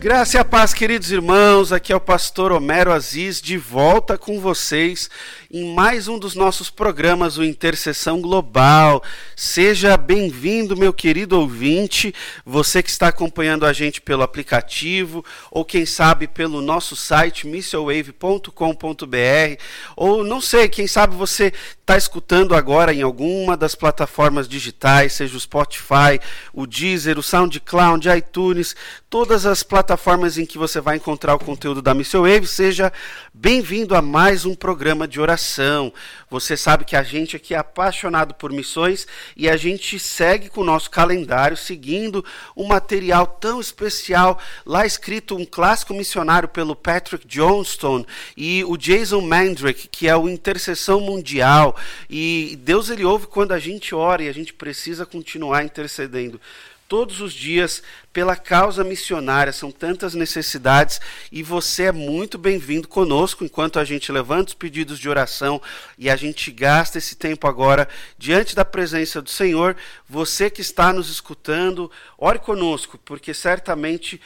Graça e a paz, queridos irmãos. Aqui é o pastor Homero Aziz, de volta com vocês em mais um dos nossos programas, o Intercessão Global. Seja bem-vindo, meu querido ouvinte, você que está acompanhando a gente pelo aplicativo ou quem sabe pelo nosso site missionwave.com.br ou não sei, quem sabe você está escutando agora em alguma das plataformas digitais, seja o Spotify, o Deezer, o SoundCloud, iTunes, todas as plataformas em que você vai encontrar o conteúdo da Mission Wave. Seja bem-vindo a mais um programa de oração. Você sabe que a gente aqui é apaixonado por missões e a gente segue com o nosso calendário, seguindo um material tão especial, lá escrito um clássico missionário pelo Patrick Johnston e o Jason Mandrick, que é o Intercessão Mundial. E Deus ele ouve quando a gente ora e a gente precisa continuar intercedendo todos os dias pela causa missionária. São tantas necessidades e você é muito bem-vindo conosco enquanto a gente levanta os pedidos de oração e a gente gasta esse tempo agora diante da presença do Senhor. Você que está nos escutando, ore conosco, porque certamente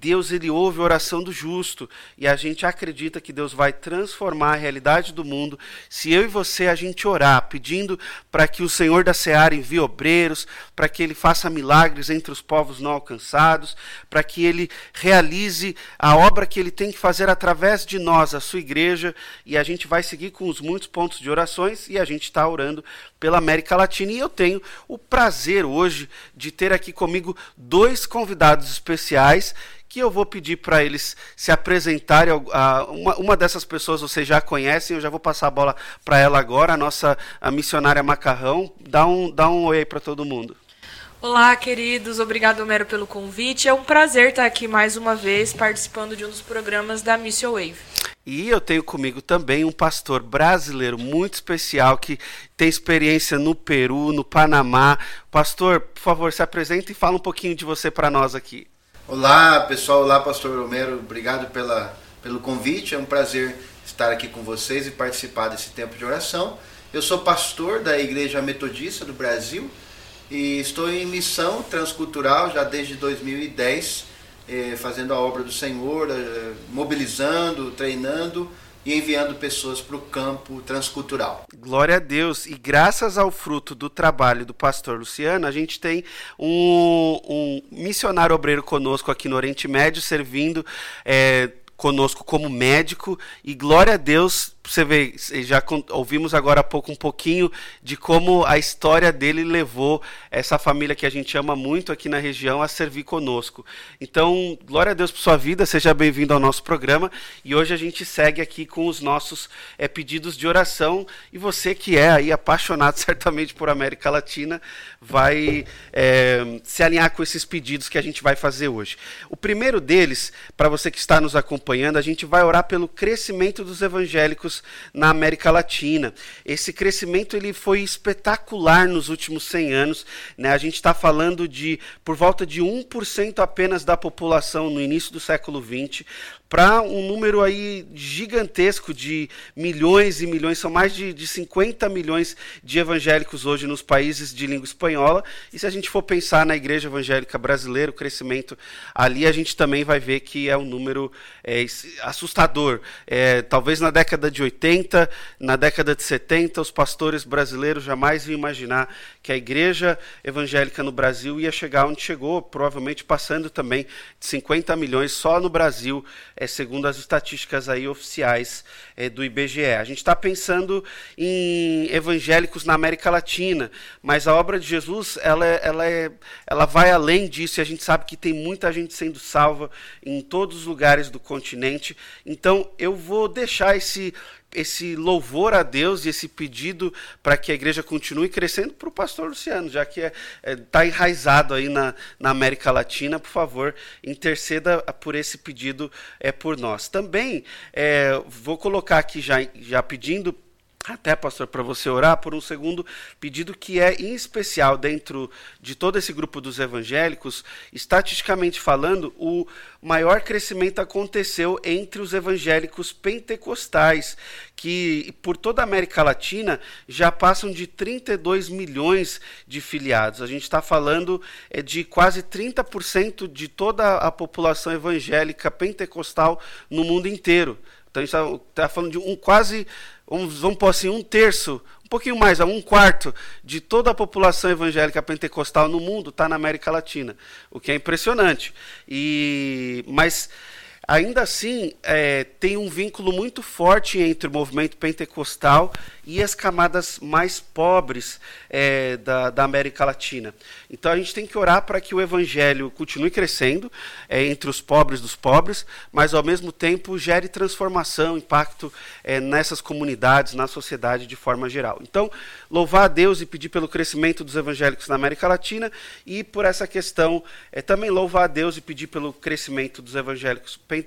Deus ele ouve a oração do justo e a gente acredita que Deus vai transformar a realidade do mundo se eu e você a gente orar, pedindo para que o Senhor da Seara envie obreiros, para que ele faça milagres entre os povos não alcançados para que ele realize a obra que ele tem que fazer através de nós, a sua igreja, e a gente vai seguir com os muitos pontos de orações e a gente está orando pela América Latina. E eu tenho o prazer hoje de ter aqui comigo dois convidados especiais que eu vou pedir para eles se apresentarem. Uma, uma dessas pessoas vocês já conhecem, eu já vou passar a bola para ela agora, a nossa a missionária Macarrão. Dá um, dá um oi aí para todo mundo. Olá, queridos. Obrigado, Homero, pelo convite. É um prazer estar aqui mais uma vez participando de um dos programas da Mission Wave. E eu tenho comigo também um pastor brasileiro muito especial que tem experiência no Peru, no Panamá. Pastor, por favor, se apresente e fala um pouquinho de você para nós aqui. Olá, pessoal. Olá, pastor Romero. Obrigado pela, pelo convite. É um prazer estar aqui com vocês e participar desse tempo de oração. Eu sou pastor da Igreja Metodista do Brasil e estou em missão transcultural já desde 2010, eh, fazendo a obra do Senhor, eh, mobilizando, treinando e enviando pessoas para o campo transcultural. Glória a Deus! E graças ao fruto do trabalho do pastor Luciano, a gente tem um, um missionário obreiro conosco aqui no Oriente Médio, servindo é, conosco como médico. E glória a Deus você vê, já ouvimos agora há pouco um pouquinho de como a história dele levou essa família que a gente ama muito aqui na região a servir conosco. Então, glória a Deus por sua vida, seja bem-vindo ao nosso programa. E hoje a gente segue aqui com os nossos é, pedidos de oração. E você que é aí apaixonado certamente por América Latina, vai é, se alinhar com esses pedidos que a gente vai fazer hoje. O primeiro deles, para você que está nos acompanhando, a gente vai orar pelo crescimento dos evangélicos na América Latina. Esse crescimento ele foi espetacular nos últimos 100 anos. Né? A gente está falando de por volta de 1% apenas da população no início do século XX para um número aí gigantesco de milhões e milhões, são mais de, de 50 milhões de evangélicos hoje nos países de língua espanhola. E se a gente for pensar na igreja evangélica brasileira, o crescimento ali, a gente também vai ver que é um número é, assustador. É, talvez na década de 80, na década de 70, os pastores brasileiros jamais iam imaginar que a igreja evangélica no Brasil ia chegar onde chegou, provavelmente passando também de 50 milhões só no Brasil é, segundo as estatísticas aí oficiais é, do IBGE. A gente está pensando em evangélicos na América Latina, mas a obra de Jesus ela, é, ela, é, ela vai além disso e a gente sabe que tem muita gente sendo salva em todos os lugares do continente. Então eu vou deixar esse esse louvor a Deus e esse pedido para que a igreja continue crescendo para o pastor Luciano, já que está é, é, tá enraizado aí na, na, América Latina, por favor, interceda por esse pedido é, por nós. Também é, vou colocar aqui já, já pedindo até, pastor, para você orar por um segundo pedido que é, em especial, dentro de todo esse grupo dos evangélicos, estatisticamente falando, o maior crescimento aconteceu entre os evangélicos pentecostais, que por toda a América Latina já passam de 32 milhões de filiados. A gente está falando é, de quase 30% de toda a população evangélica pentecostal no mundo inteiro. Então a gente está tá falando de um quase vamos, vamos pôr assim, um terço, um pouquinho mais, um quarto de toda a população evangélica pentecostal no mundo está na América Latina, o que é impressionante. E, mas ainda assim é, tem um vínculo muito forte entre o movimento pentecostal e as camadas mais pobres é, da, da, América Latina. Então a gente tem que orar para que o evangelho continue crescendo é, entre os pobres dos pobres, mas ao mesmo tempo gere transformação, impacto é, nessas comunidades, na sociedade de forma geral. Então, louvar a Deus e pedir pelo crescimento dos evangélicos na América Latina e por essa questão é, também louvar a Deus e pedir pelo crescimento dos evangélicos pentecostais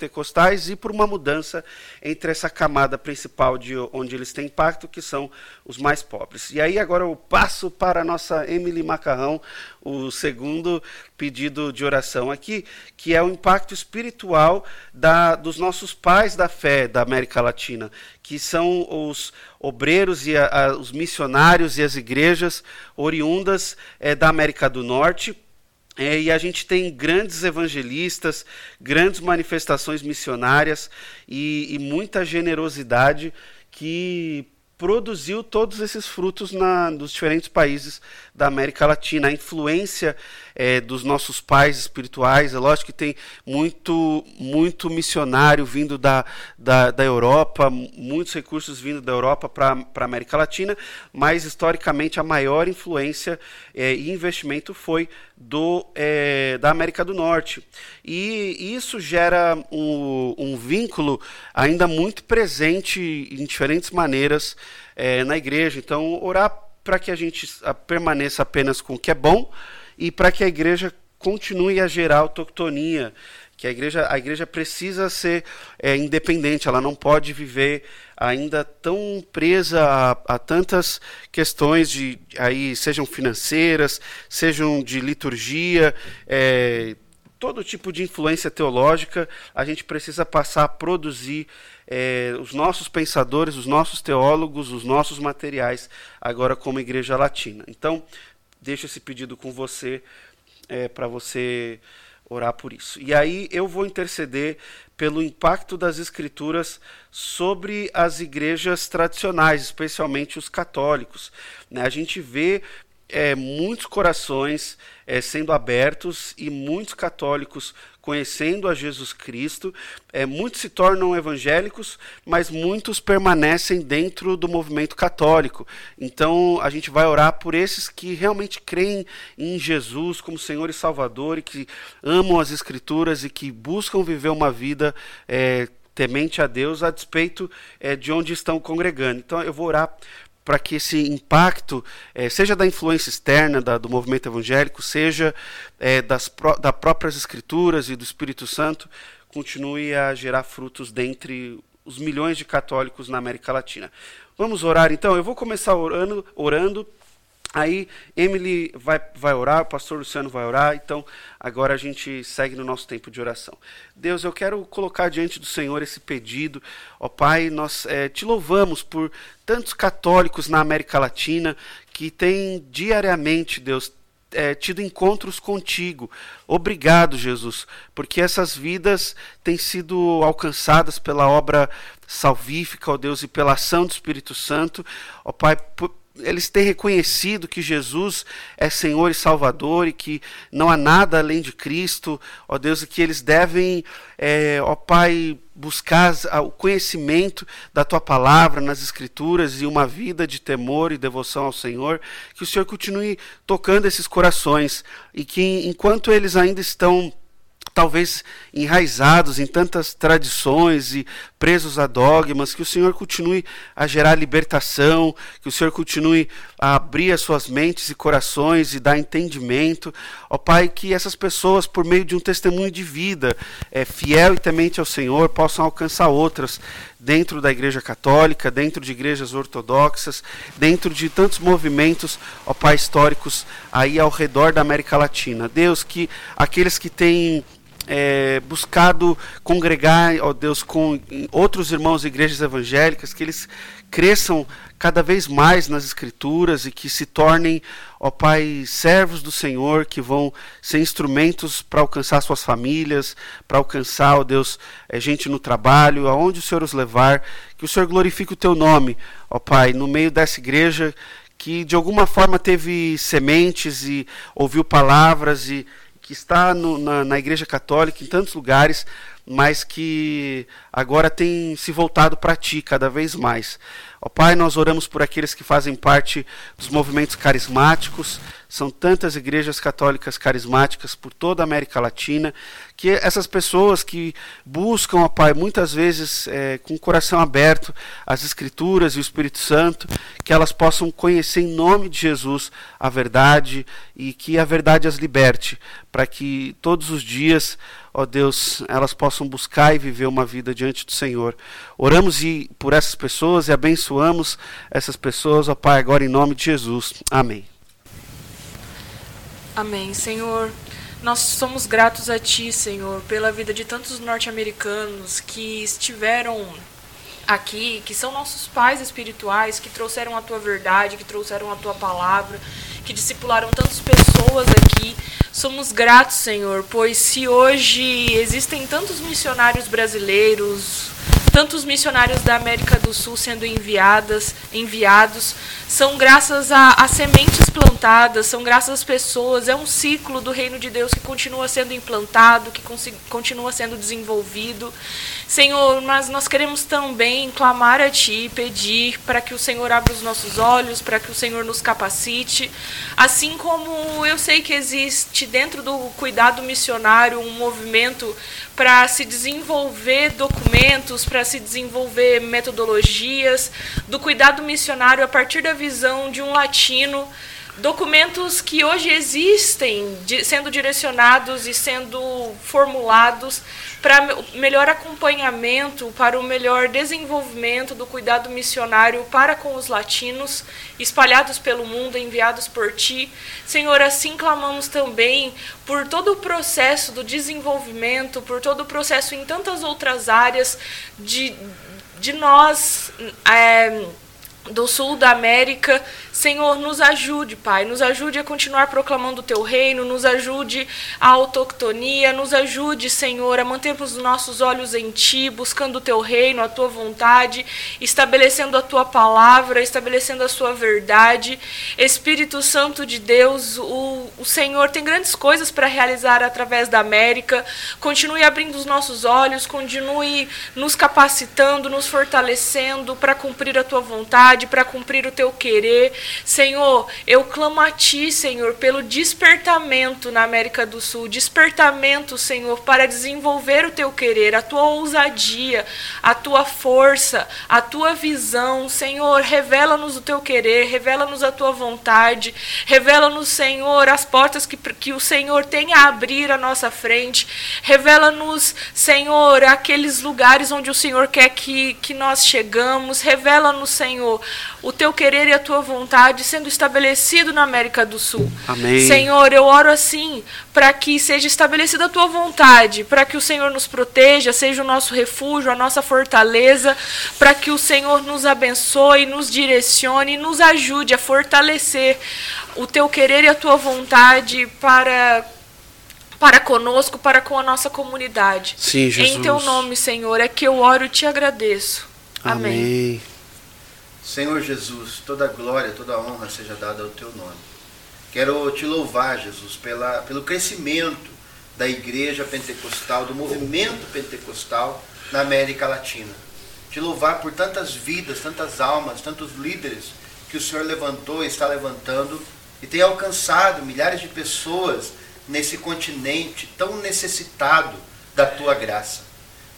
e por uma mudança entre essa camada principal de onde eles têm impacto, que são os mais pobres. E aí agora eu passo para a nossa Emily Macarrão, o segundo pedido de oração aqui, que é o impacto espiritual da, dos nossos pais da fé da América Latina, que são os obreiros e a, a, os missionários e as igrejas oriundas é, da América do Norte, é, e a gente tem grandes evangelistas, grandes manifestações missionárias e, e muita generosidade que produziu todos esses frutos na, nos diferentes países da América Latina. A influência é, dos nossos pais espirituais, é lógico que tem muito, muito missionário vindo da, da, da Europa, muitos recursos vindo da Europa para a América Latina, mas historicamente a maior influência é, e investimento foi do, é, da América do Norte. E isso gera um, um vínculo ainda muito presente em diferentes maneiras é, na igreja. Então, orar para que a gente permaneça apenas com o que é bom e para que a igreja continue a gerar autoctonia, que a igreja, a igreja precisa ser é, independente, ela não pode viver ainda tão presa a, a, tantas questões de aí sejam financeiras, sejam de liturgia, é, todo tipo de influência teológica, a gente precisa passar a produzir é, os nossos pensadores, os nossos teólogos, os nossos materiais, agora como Igreja Latina. Então, deixo esse pedido com você, é, para você orar por isso. E aí eu vou interceder pelo impacto das Escrituras sobre as igrejas tradicionais, especialmente os católicos. Né? A gente vê é, muitos corações é, sendo abertos e muitos católicos conhecendo a Jesus Cristo. É, muitos se tornam evangélicos, mas muitos permanecem dentro do movimento católico. Então a gente vai orar por esses que realmente creem em Jesus como Senhor e Salvador e que amam as Escrituras e que buscam viver uma vida. É, temente a Deus a despeito é, de onde estão congregando. Então eu vou orar para que esse impacto, é, seja da influência externa da, do movimento evangélico, seja é, das das próprias escrituras e do Espírito Santo, continue a gerar frutos dentre os milhões de católicos na América Latina. Vamos orar então? Eu vou começar orando, orando Aí Emily vai, vai orar, o pastor Luciano vai orar, então agora a gente segue no nosso tempo de oração. Deus, eu quero colocar diante do Senhor esse pedido. Ó Pai, nós é, te louvamos por tantos católicos na América Latina que têm diariamente, Deus, é, tido encontros contigo. Obrigado, Jesus, porque essas vidas têm sido alcançadas pela obra salvífica, ó Deus, e pela ação do Espírito Santo. Ó Pai, eles têm reconhecido que Jesus é Senhor e Salvador e que não há nada além de Cristo, ó Deus, e que eles devem, é, ó Pai, buscar o conhecimento da Tua palavra nas Escrituras e uma vida de temor e devoção ao Senhor. Que o Senhor continue tocando esses corações e que enquanto eles ainda estão talvez enraizados em tantas tradições e presos a dogmas, que o Senhor continue a gerar libertação, que o Senhor continue a abrir as suas mentes e corações e dar entendimento. Ó Pai, que essas pessoas, por meio de um testemunho de vida, é, fiel e temente ao Senhor, possam alcançar outras dentro da Igreja Católica, dentro de igrejas ortodoxas, dentro de tantos movimentos, ó Pai, históricos aí ao redor da América Latina. Deus, que aqueles que têm é, buscado congregar, ó Deus, com outros irmãos e igrejas evangélicas, que eles cresçam cada vez mais nas Escrituras e que se tornem, ó Pai, servos do Senhor, que vão ser instrumentos para alcançar suas famílias, para alcançar, ó Deus, é, gente no trabalho, aonde o Senhor os levar, que o Senhor glorifique o teu nome, ó Pai, no meio dessa igreja que de alguma forma teve sementes e ouviu palavras e que está no, na, na Igreja Católica em tantos lugares, mas que agora tem se voltado para Ti cada vez mais. Ó Pai, nós oramos por aqueles que fazem parte dos movimentos carismáticos, são tantas igrejas católicas carismáticas por toda a América Latina, que essas pessoas que buscam, ó Pai, muitas vezes é, com o coração aberto as Escrituras e o Espírito Santo, que elas possam conhecer em nome de Jesus a verdade e que a verdade as liberte, para que todos os dias ó Deus, elas possam buscar e viver uma vida diante do Senhor. Oramos e por essas pessoas e abençoamos essas pessoas, ó Pai, agora em nome de Jesus. Amém. Amém. Senhor, nós somos gratos a Ti, Senhor, pela vida de tantos norte-americanos que estiveram aqui, que são nossos pais espirituais, que trouxeram a Tua verdade, que trouxeram a Tua palavra, que discipularam tantas pessoas aqui. Somos gratos, Senhor, pois se hoje existem tantos missionários brasileiros, tantos missionários da América do Sul sendo enviadas, enviados, são graças a, a, sementes plantadas, são graças às pessoas, é um ciclo do reino de Deus que continua sendo implantado, que continua sendo desenvolvido. Senhor, mas nós queremos também clamar a Ti, pedir para que o Senhor abra os nossos olhos, para que o Senhor nos capacite, assim como eu sei que existe dentro do cuidado missionário um movimento para se desenvolver documentos, para se desenvolver metodologias do cuidado missionário a partir da visão de um latino. Documentos que hoje existem sendo direcionados e sendo formulados para melhor acompanhamento, para o melhor desenvolvimento do cuidado missionário para com os latinos espalhados pelo mundo, enviados por ti. Senhor, assim clamamos também por todo o processo do desenvolvimento, por todo o processo em tantas outras áreas de, de nós. É, do sul da América. Senhor, nos ajude, Pai, nos ajude a continuar proclamando o teu reino, nos ajude a autoctonia, nos ajude, Senhor, a mantermos os nossos olhos em ti, buscando o teu reino, a tua vontade, estabelecendo a tua palavra, estabelecendo a sua verdade. Espírito Santo de Deus, o, o Senhor tem grandes coisas para realizar através da América. Continue abrindo os nossos olhos, continue nos capacitando, nos fortalecendo para cumprir a tua vontade vontade, para cumprir o teu querer. Senhor, eu clamo a ti, Senhor, pelo despertamento na América do Sul, despertamento, Senhor, para desenvolver o teu querer, a tua ousadia, a tua força, a tua visão. Senhor, revela-nos o teu querer, revela-nos a tua vontade, revela-nos, Senhor, as portas que, que o Senhor tem a abrir à nossa frente, revela-nos, Senhor, aqueles lugares onde o Senhor quer que, que nós chegamos, revela-nos, Senhor, o teu querer e a tua vontade sendo estabelecido na América do Sul. Amém. Senhor, eu oro assim para que seja estabelecida a tua vontade, para que o Senhor nos proteja, seja o nosso refúgio, a nossa fortaleza, para que o Senhor nos abençoe, nos direcione e nos ajude a fortalecer o teu querer e a tua vontade para para conosco, para com a nossa comunidade. Sim, Jesus. Em teu nome, Senhor, é que eu oro e te agradeço. Amém. Amém. Senhor Jesus, toda glória, toda honra seja dada ao teu nome. Quero te louvar, Jesus, pela, pelo crescimento da igreja pentecostal, do movimento pentecostal na América Latina. Te louvar por tantas vidas, tantas almas, tantos líderes que o Senhor levantou e está levantando e tem alcançado milhares de pessoas nesse continente tão necessitado da tua graça.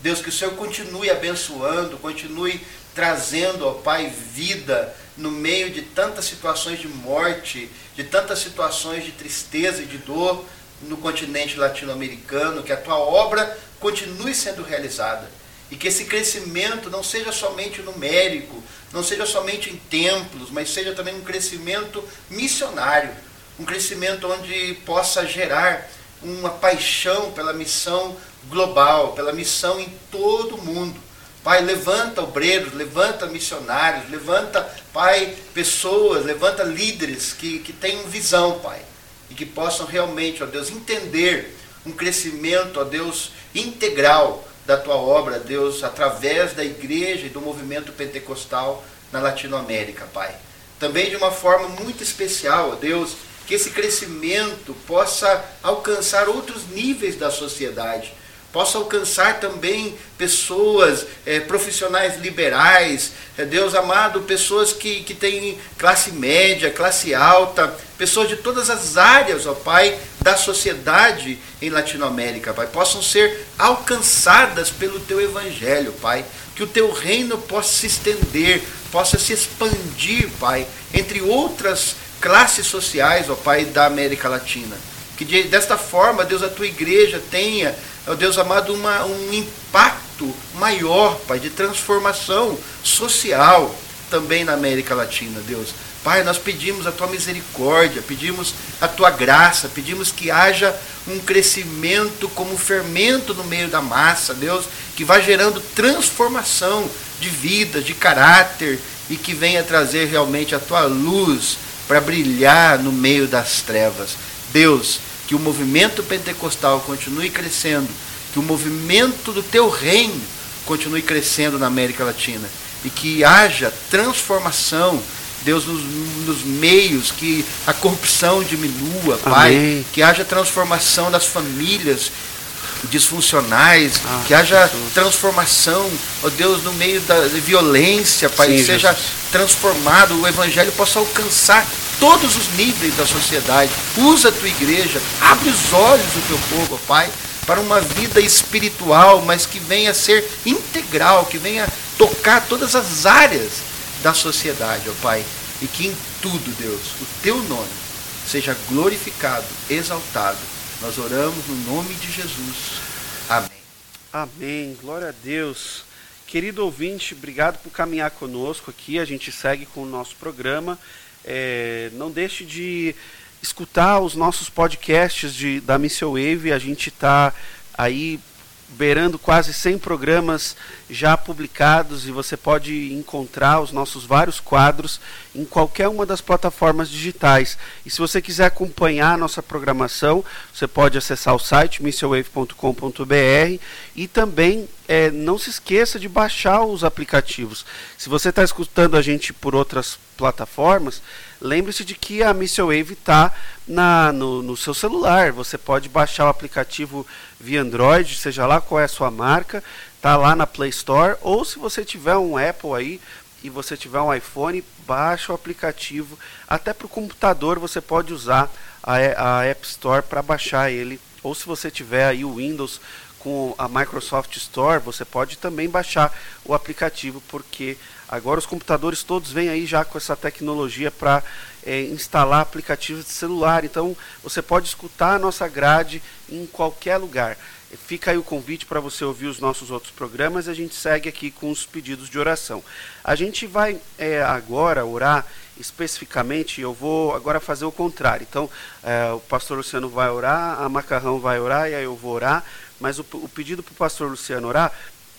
Deus, que o Senhor continue abençoando, continue trazendo, ó Pai, vida no meio de tantas situações de morte, de tantas situações de tristeza e de dor no continente latino-americano, que a tua obra continue sendo realizada E que esse crescimento não seja somente numérico, não seja somente em templos, mas seja também um crescimento missionário, um crescimento onde possa gerar uma paixão pela missão global, pela missão em todo o mundo. Pai, levanta obreiros, levanta missionários, levanta, Pai, pessoas, levanta líderes que, que tenham visão, Pai, e que possam realmente, ó Deus, entender um crescimento, ó Deus, integral da tua obra, Deus, através da igreja e do movimento pentecostal na Latinoamérica, Pai. Também de uma forma muito especial, ó Deus, que esse crescimento possa alcançar outros níveis da sociedade possa alcançar também pessoas, é, profissionais liberais, é, Deus amado, pessoas que, que têm classe média, classe alta, pessoas de todas as áreas, ó Pai, da sociedade em Latinoamérica, Pai, possam ser alcançadas pelo Teu Evangelho, Pai, que o Teu reino possa se estender, possa se expandir, Pai, entre outras classes sociais, ó Pai, da América Latina. Que de, desta forma, Deus, a Tua igreja tenha ó Deus amado, uma, um impacto maior, Pai, de transformação social também na América Latina, Deus. Pai, nós pedimos a tua misericórdia, pedimos a tua graça, pedimos que haja um crescimento como fermento no meio da massa, Deus, que vá gerando transformação de vida, de caráter e que venha trazer realmente a tua luz para brilhar no meio das trevas. Deus, que o movimento pentecostal continue crescendo, que o movimento do teu reino continue crescendo na América Latina e que haja transformação, Deus, nos, nos meios, que a corrupção diminua, Pai, Amém. que haja transformação das famílias disfuncionais, ah, que haja Jesus. transformação, ó Deus, no meio da violência, Pai, Sim, seja Jesus. transformado, o Evangelho possa alcançar todos os níveis da sociedade. Usa a tua igreja, abre os olhos do teu povo, Pai, para uma vida espiritual, mas que venha a ser integral, que venha tocar todas as áreas da sociedade, ó Pai. E que em tudo, Deus, o teu nome seja glorificado, exaltado. Nós oramos no nome de Jesus. Amém. Amém. Glória a Deus. Querido ouvinte, obrigado por caminhar conosco aqui. A gente segue com o nosso programa. É, não deixe de escutar os nossos podcasts de, da Missile Wave. A gente está aí beirando quase 100 programas já publicados e você pode encontrar os nossos vários quadros em qualquer uma das plataformas digitais. E se você quiser acompanhar a nossa programação, você pode acessar o site missilwave.com.br e também é, não se esqueça de baixar os aplicativos. Se você está escutando a gente por outras plataformas, lembre-se de que a Missile Wave está no, no seu celular. Você pode baixar o aplicativo via Android, seja lá qual é a sua marca, está lá na Play Store. Ou se você tiver um Apple aí e você tiver um iPhone, baixa o aplicativo. Até para o computador você pode usar a, a App Store para baixar ele. Ou se você tiver aí o Windows com a Microsoft Store, você pode também baixar o aplicativo, porque agora os computadores todos vêm aí já com essa tecnologia para é, instalar aplicativos de celular. Então você pode escutar a nossa grade em qualquer lugar. Fica aí o convite para você ouvir os nossos outros programas a gente segue aqui com os pedidos de oração. A gente vai é, agora orar especificamente, eu vou agora fazer o contrário. Então, é, o pastor Luciano vai orar, a Macarrão vai orar e aí eu vou orar mas o, o pedido para o pastor Luciano orar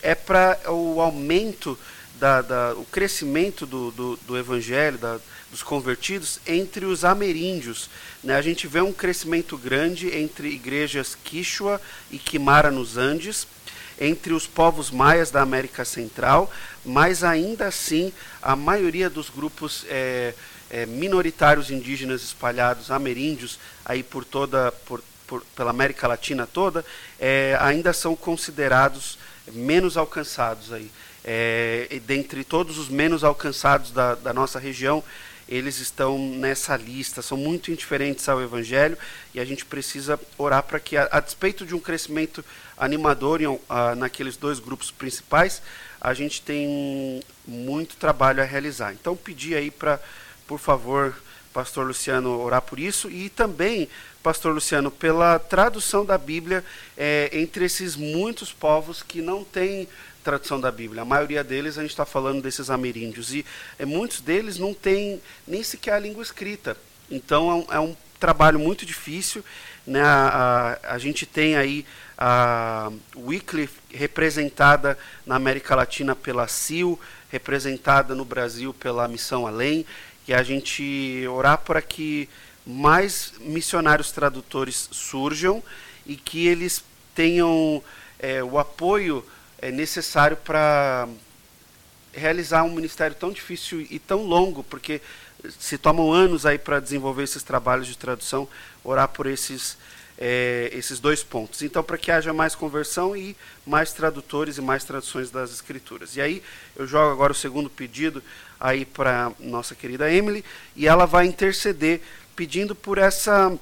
é para o aumento, da, da, o crescimento do, do, do evangelho, da, dos convertidos entre os ameríndios. Né? A gente vê um crescimento grande entre igrejas Quichua e Quimara nos Andes, entre os povos maias da América Central, mas ainda assim a maioria dos grupos é, é, minoritários indígenas espalhados, ameríndios, aí por toda, por, por, pela América Latina toda, é, ainda são considerados menos alcançados aí. É, dentre todos os menos alcançados da, da nossa região, eles estão nessa lista, são muito indiferentes ao Evangelho e a gente precisa orar para que, a, a, despeito de um crescimento animador em, a, naqueles dois grupos principais, a gente tem muito trabalho a realizar. Então, pedir aí para por favor, pastor Luciano, orar por isso e também, pastor Luciano, pela tradução da Bíblia é, entre esses muitos povos que não têm tradução da Bíblia. A maioria deles, a gente está falando desses ameríndios, e é, muitos deles não têm nem sequer a língua escrita. Então é um, é um trabalho muito difícil. Né? A, a, a, gente tem aí a Wycliffe representada na América Latina pela CIL, representada no Brasil pela Missão Além, e a gente orar para que mais missionários tradutores surjam e que eles tenham é, o apoio é, necessário para realizar um ministério tão difícil e tão longo, porque se tomam anos aí para desenvolver esses trabalhos de tradução, orar por esses é, esses dois pontos. Então, para que haja mais conversão e mais tradutores e mais traduções das escrituras. E aí, eu jogo agora o segundo pedido aí para nossa querida Emily, e ela vai interceder pedindo por essa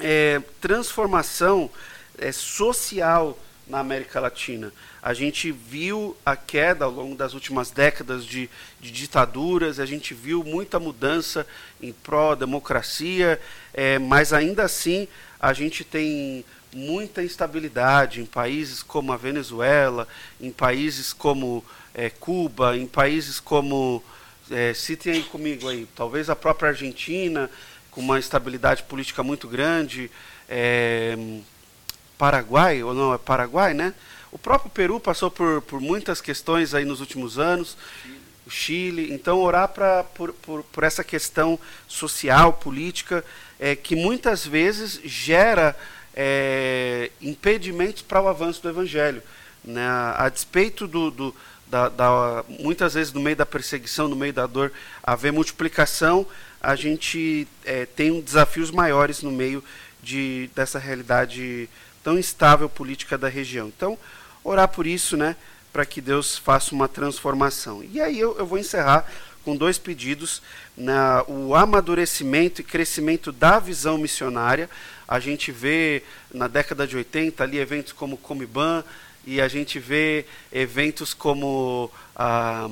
é, transformação é, social na América Latina. A gente viu a queda ao longo das últimas décadas de, de ditaduras, a gente viu muita mudança em pró-democracia, é, mas ainda assim a gente tem muita instabilidade em países como a Venezuela, em países como é, Cuba, em países como. É, citem aí comigo aí, talvez a própria Argentina, com uma instabilidade política muito grande. É, Paraguai, ou não é Paraguai, né? O próprio Peru passou por, por muitas questões aí nos últimos anos, o Chile. Então, orar pra, por, por, por essa questão social, política, é, que muitas vezes gera é, impedimentos para o avanço do Evangelho. Né? A despeito do, do da, da, muitas vezes no meio da perseguição, no meio da dor, haver multiplicação, a gente é, tem desafios maiores no meio de, dessa realidade tão instável política da região. Então, orar por isso, né, para que Deus faça uma transformação. E aí eu, eu vou encerrar com dois pedidos, na, o amadurecimento e crescimento da visão missionária. A gente vê na década de 80 ali eventos como Comiban, e a gente vê eventos como ah,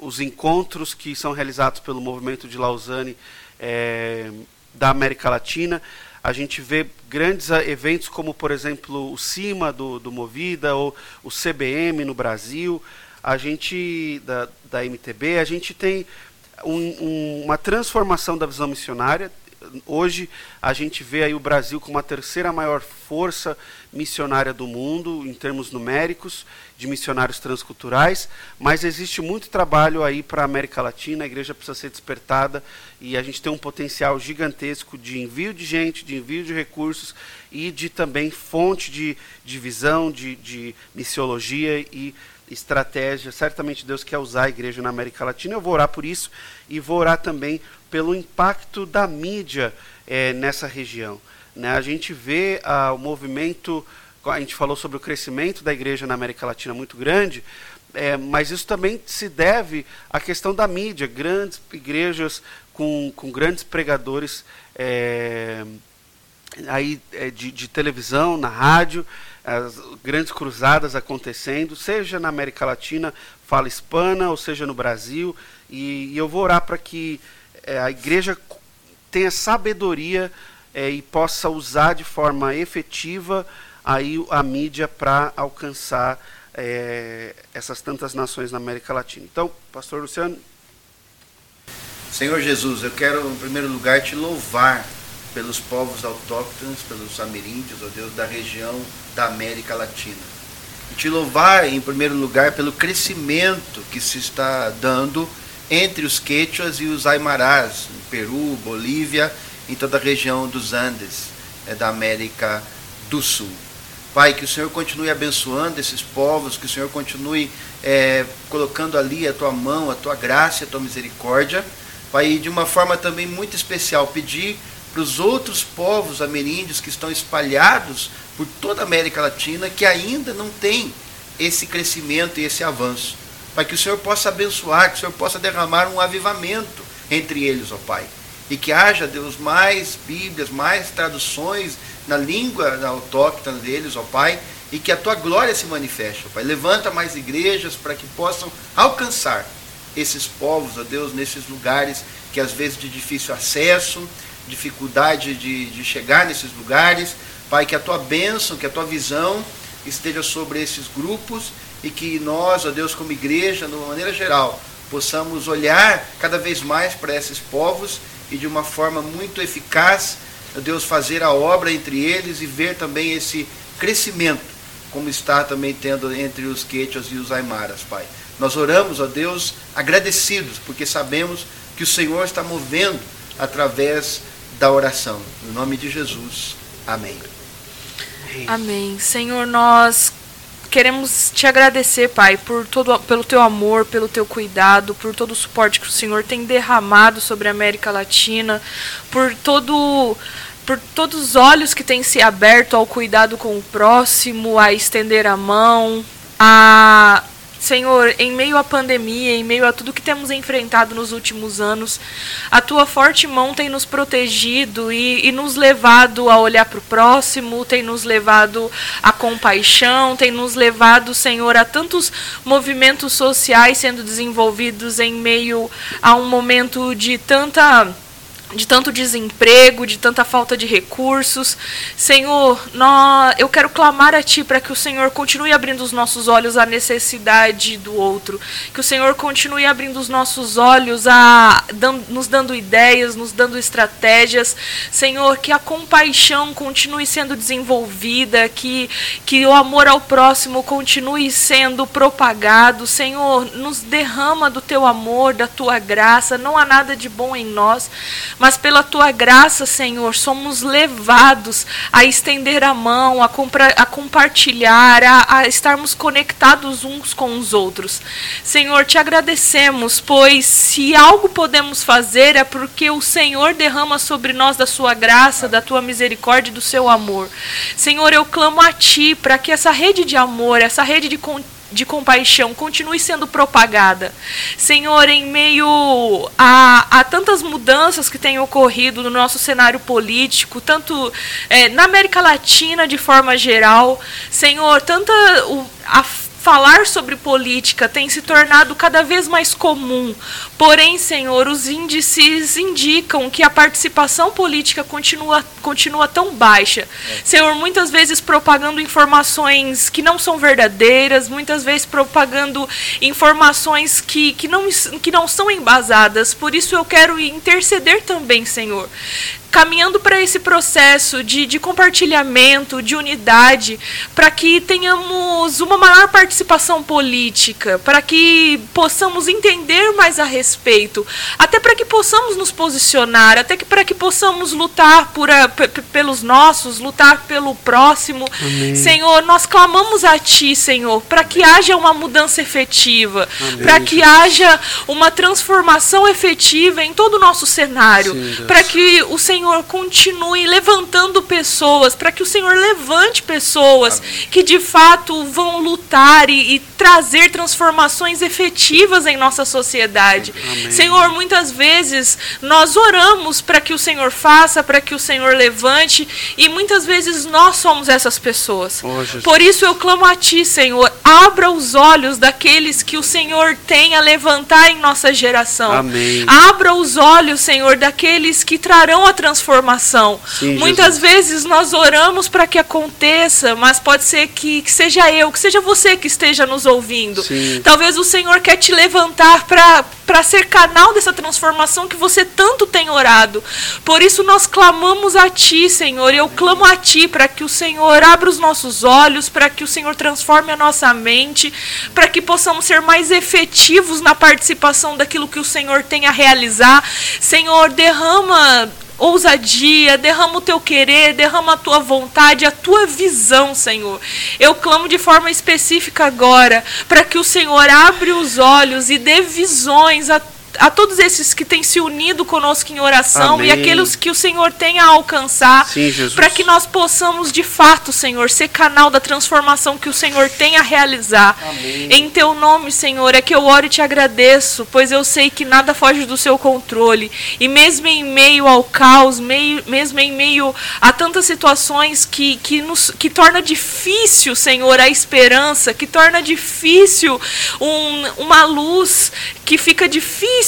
os encontros que são realizados pelo movimento de Lausanne é, da América Latina. A gente vê grandes ah, eventos como, por exemplo, o CIMA do, do Movida ou o CBM no Brasil, a gente da, da MTB, a gente tem um, um, uma transformação da visão missionária, hoje a gente vê aí o Brasil como a terceira maior força missionária do mundo em termos numéricos de missionários transculturais, mas existe muito trabalho aí para a América Latina, a igreja precisa ser despertada e a gente tem um potencial gigantesco de envio de gente, de envio de recursos e de também fonte de, de visão, de, de missiologia e estratégia. Certamente Deus quer usar a igreja na América Latina. Eu vou orar por isso e vou orar também pelo impacto da mídia é, nessa região. Né? A gente vê ah, o movimento, a gente falou sobre o crescimento da igreja na América Latina muito grande, é, mas isso também se deve à questão da mídia, grandes igrejas com, com grandes pregadores é, aí, é, de, de televisão, na rádio, as grandes cruzadas acontecendo, seja na América Latina, fala hispana, ou seja no Brasil, e, e eu vou orar para que é, a igreja tenha sabedoria é, e possa usar de forma efetiva aí a mídia para alcançar é, essas tantas nações na América Latina. Então, Pastor Luciano. Senhor Jesus, eu quero em primeiro lugar te louvar pelos povos autóctonos, pelos ameríndios, ó Deus, da região da América Latina. E te louvar em primeiro lugar pelo crescimento que se está dando entre os quechuas e os aimarás, no Peru, Bolívia, em toda a região dos Andes, é, da América do Sul. Pai, que o Senhor continue abençoando esses povos, que o Senhor continue é, colocando ali a tua mão, a tua graça, a tua misericórdia. Pai, e de uma forma também muito especial, pedir para os outros povos ameríndios que estão espalhados por toda a América Latina, que ainda não têm esse crescimento e esse avanço para que o Senhor possa abençoar, que o Senhor possa derramar um avivamento entre eles, ó Pai. E que haja, Deus, mais Bíblias, mais traduções na língua autóctona deles, ó Pai, e que a tua glória se manifeste, ó Pai. Levanta mais igrejas para que possam alcançar esses povos, ó Deus, nesses lugares que às vezes de difícil acesso, dificuldade de, de chegar nesses lugares. Pai, que a tua bênção, que a tua visão esteja sobre esses grupos e que nós, ó Deus, como igreja, de uma maneira geral, possamos olhar cada vez mais para esses povos e de uma forma muito eficaz, ó Deus, fazer a obra entre eles e ver também esse crescimento, como está também tendo entre os Quechas e os Aimaras, Pai. Nós oramos, ó Deus, agradecidos, porque sabemos que o Senhor está movendo através da oração. No nome de Jesus. Amém. Amém. Senhor, nós queremos te agradecer, Pai, por todo, pelo teu amor, pelo teu cuidado, por todo o suporte que o Senhor tem derramado sobre a América Latina, por todo por todos os olhos que têm se aberto ao cuidado com o próximo, a estender a mão, a Senhor, em meio à pandemia, em meio a tudo que temos enfrentado nos últimos anos, a tua forte mão tem nos protegido e, e nos levado a olhar para o próximo, tem nos levado a compaixão, tem nos levado, Senhor, a tantos movimentos sociais sendo desenvolvidos em meio a um momento de tanta de tanto desemprego, de tanta falta de recursos. Senhor, nós, eu quero clamar a Ti para que o Senhor continue abrindo os nossos olhos à necessidade do outro. Que o Senhor continue abrindo os nossos olhos, a, dando, nos dando ideias, nos dando estratégias. Senhor, que a compaixão continue sendo desenvolvida, que, que o amor ao próximo continue sendo propagado. Senhor, nos derrama do Teu amor, da Tua graça. Não há nada de bom em nós mas pela tua graça, Senhor, somos levados a estender a mão, a, a compartilhar, a, a estarmos conectados uns com os outros. Senhor, te agradecemos, pois se algo podemos fazer é porque o Senhor derrama sobre nós da sua graça, da tua misericórdia e do seu amor. Senhor, eu clamo a ti para que essa rede de amor, essa rede de de compaixão continue sendo propagada. Senhor, em meio a, a tantas mudanças que têm ocorrido no nosso cenário político, tanto é, na América Latina de forma geral, Senhor, tanta o, a falar sobre política tem se tornado cada vez mais comum. Porém, Senhor, os índices indicam que a participação política continua, continua tão baixa. É. Senhor, muitas vezes propagando informações que não são verdadeiras, muitas vezes propagando informações que, que, não, que não são embasadas. Por isso eu quero interceder também, Senhor caminhando para esse processo de, de compartilhamento, de unidade, para que tenhamos uma maior participação política, para que possamos entender mais a respeito, até para que possamos nos posicionar, até que para que possamos lutar por a, pelos nossos, lutar pelo próximo. Amém. Senhor, nós clamamos a Ti, Senhor, para que haja uma mudança efetiva, para que haja uma transformação efetiva em todo o nosso cenário, para que o Senhor Senhor continue levantando pessoas, para que o Senhor levante pessoas Amém. que de fato vão lutar e, e, trazer transformações efetivas em nossa sociedade. Amém. Senhor, muitas vezes nós oramos para que o Senhor faça, para que o Senhor levante, e muitas vezes nós somos essas pessoas. Oh, Por isso eu clamo a Ti, Senhor, abra os olhos daqueles que o Senhor tem a levantar em nossa geração. Amém. Abra os olhos, Senhor, daqueles que trarão a transformação transformação. Sim, Muitas vezes nós oramos para que aconteça, mas pode ser que, que, seja eu, que seja você que esteja nos ouvindo. Sim. Talvez o Senhor quer te levantar para ser canal dessa transformação que você tanto tem orado. Por isso nós clamamos a Ti, Senhor. Eu clamo a Ti para que o Senhor abra os nossos olhos, para que o Senhor transforme a nossa mente, para que possamos ser mais efetivos na participação daquilo que o Senhor tem a realizar. Senhor, derrama ousadia, derrama o teu querer, derrama a tua vontade, a tua visão, Senhor. Eu clamo de forma específica agora para que o Senhor abra os olhos e dê visões a a todos esses que têm se unido conosco em oração Amém. e aqueles que o Senhor tem a alcançar, para que nós possamos de fato, Senhor, ser canal da transformação que o Senhor tem a realizar. Amém. Em teu nome, Senhor, é que eu oro e te agradeço, pois eu sei que nada foge do seu controle. E mesmo em meio ao caos, meio, mesmo em meio a tantas situações que, que, nos, que torna difícil, Senhor, a esperança, que torna difícil um, uma luz, que fica difícil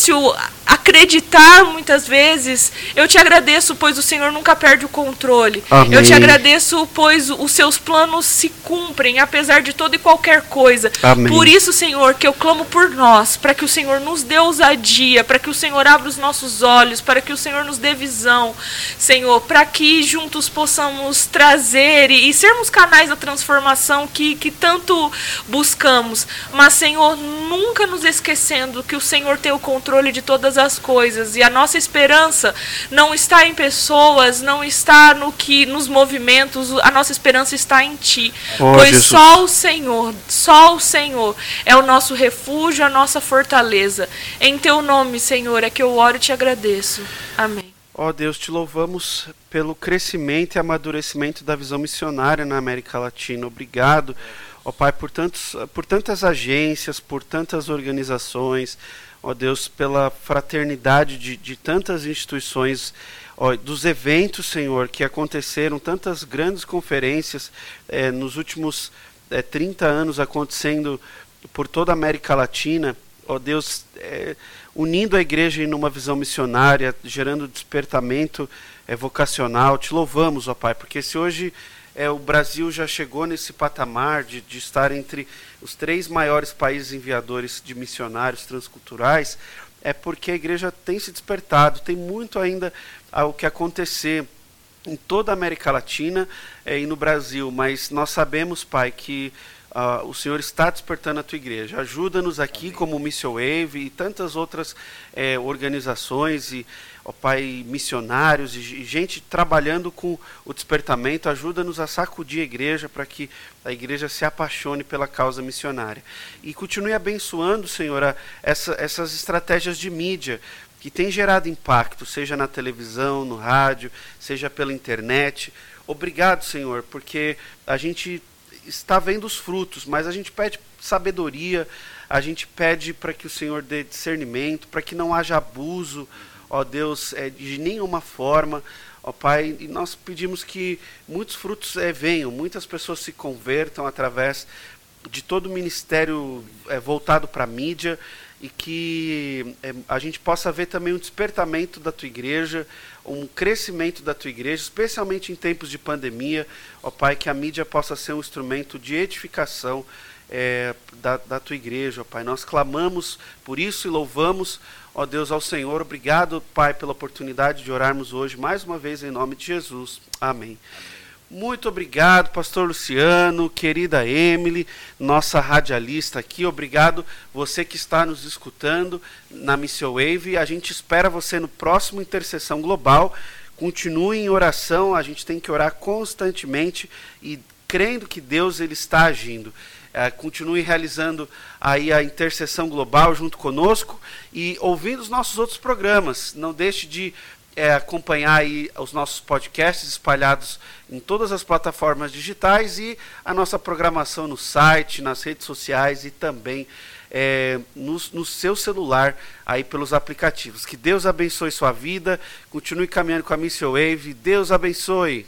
acreditar muitas vezes. Eu te agradeço, pois o Senhor nunca perde o controle. Amém. Eu te agradeço, pois os seus planos se cumprem, apesar de toda e qualquer coisa. Amém. Por isso, Senhor, que eu clamo por nós, para que o Senhor nos dê ousadia, para que o Senhor abra os nossos olhos, para que o Senhor nos dê visão, Senhor, para que juntos possamos trazer e, e sermos canais da transformação que, que tanto buscamos. Mas, Senhor, nunca nos esquecendo que o Senhor tem o controle de todas as coisas e a nossa esperança não está em pessoas, não está no que nos movimentos, a nossa esperança está em ti. Oh, pois Jesus. só o Senhor, só o Senhor é o nosso refúgio, a nossa fortaleza. Em teu nome, Senhor, é que eu oro e te agradeço. Amém. Ó Deus, te louvamos pelo crescimento e amadurecimento da visão missionária na América Latina. Obrigado, ó Pai, por, tantos, por tantas agências, por tantas organizações, ó Deus, pela fraternidade de, de tantas instituições, ó, dos eventos, Senhor, que aconteceram, tantas grandes conferências eh, nos últimos eh, 30 anos acontecendo por toda a América Latina. Ó Deus, eh, unindo a igreja em uma visão missionária, gerando despertamento vocacional. Te louvamos, ó Pai, porque se hoje eh, o Brasil já chegou nesse patamar de, de estar entre os três maiores países enviadores de missionários transculturais, é porque a igreja tem se despertado, tem muito ainda ao que acontecer em toda a América Latina eh, e no Brasil, mas nós sabemos, Pai, que ah, o Senhor está despertando a tua igreja. Ajuda-nos aqui, como o Mission Wave e tantas outras eh, organizações e, ó Pai, missionários e, e gente trabalhando com o despertamento. Ajuda-nos a sacudir a igreja para que a igreja se apaixone pela causa missionária. E continue abençoando, Senhor, a- essa- essas estratégias de mídia que têm gerado impacto, seja na televisão, no rádio, seja pela internet. Obrigado, Senhor, porque a gente está vendo os frutos, mas a gente pede sabedoria, a gente pede para que o Senhor dê discernimento, para que não haja abuso, ó Deus, eh, de nenhuma forma. Ó Pai, e nós pedimos que muitos frutos eh, venham, muitas pessoas se convertam através de todo o ministério eh, voltado para a mídia e que eh, a gente possa ver também um despertamento da tua igreja, um crescimento da tua igreja, especialmente em tempos de pandemia. Ó Pai, que a mídia possa ser um instrumento de edificação eh, da, da tua igreja, ó Pai. Nós clamamos por isso e louvamos, ó Deus, ao Senhor. Obrigado, Pai, pela oportunidade de orarmos hoje mais uma vez em nome de Jesus. Amém. Muito obrigado, pastor Luciano, querida Emily, nossa radialista aqui. Obrigado você que está nos escutando na Missão Wave. A gente espera você no próximo Intercessão Global. Continue em oração, a gente tem que orar constantemente e crendo que Deus ele está agindo. Eh, continue realizando aí a intercessão global junto conosco e ouvindo os nossos outros programas. Não deixe de é, acompanhar aí os nossos podcasts espalhados em todas as plataformas digitais e a nossa programação no site, nas redes sociais e também é, no, no seu celular aí pelos aplicativos. Que Deus abençoe sua vida, continue caminhando com a Mission Wave. Deus abençoe.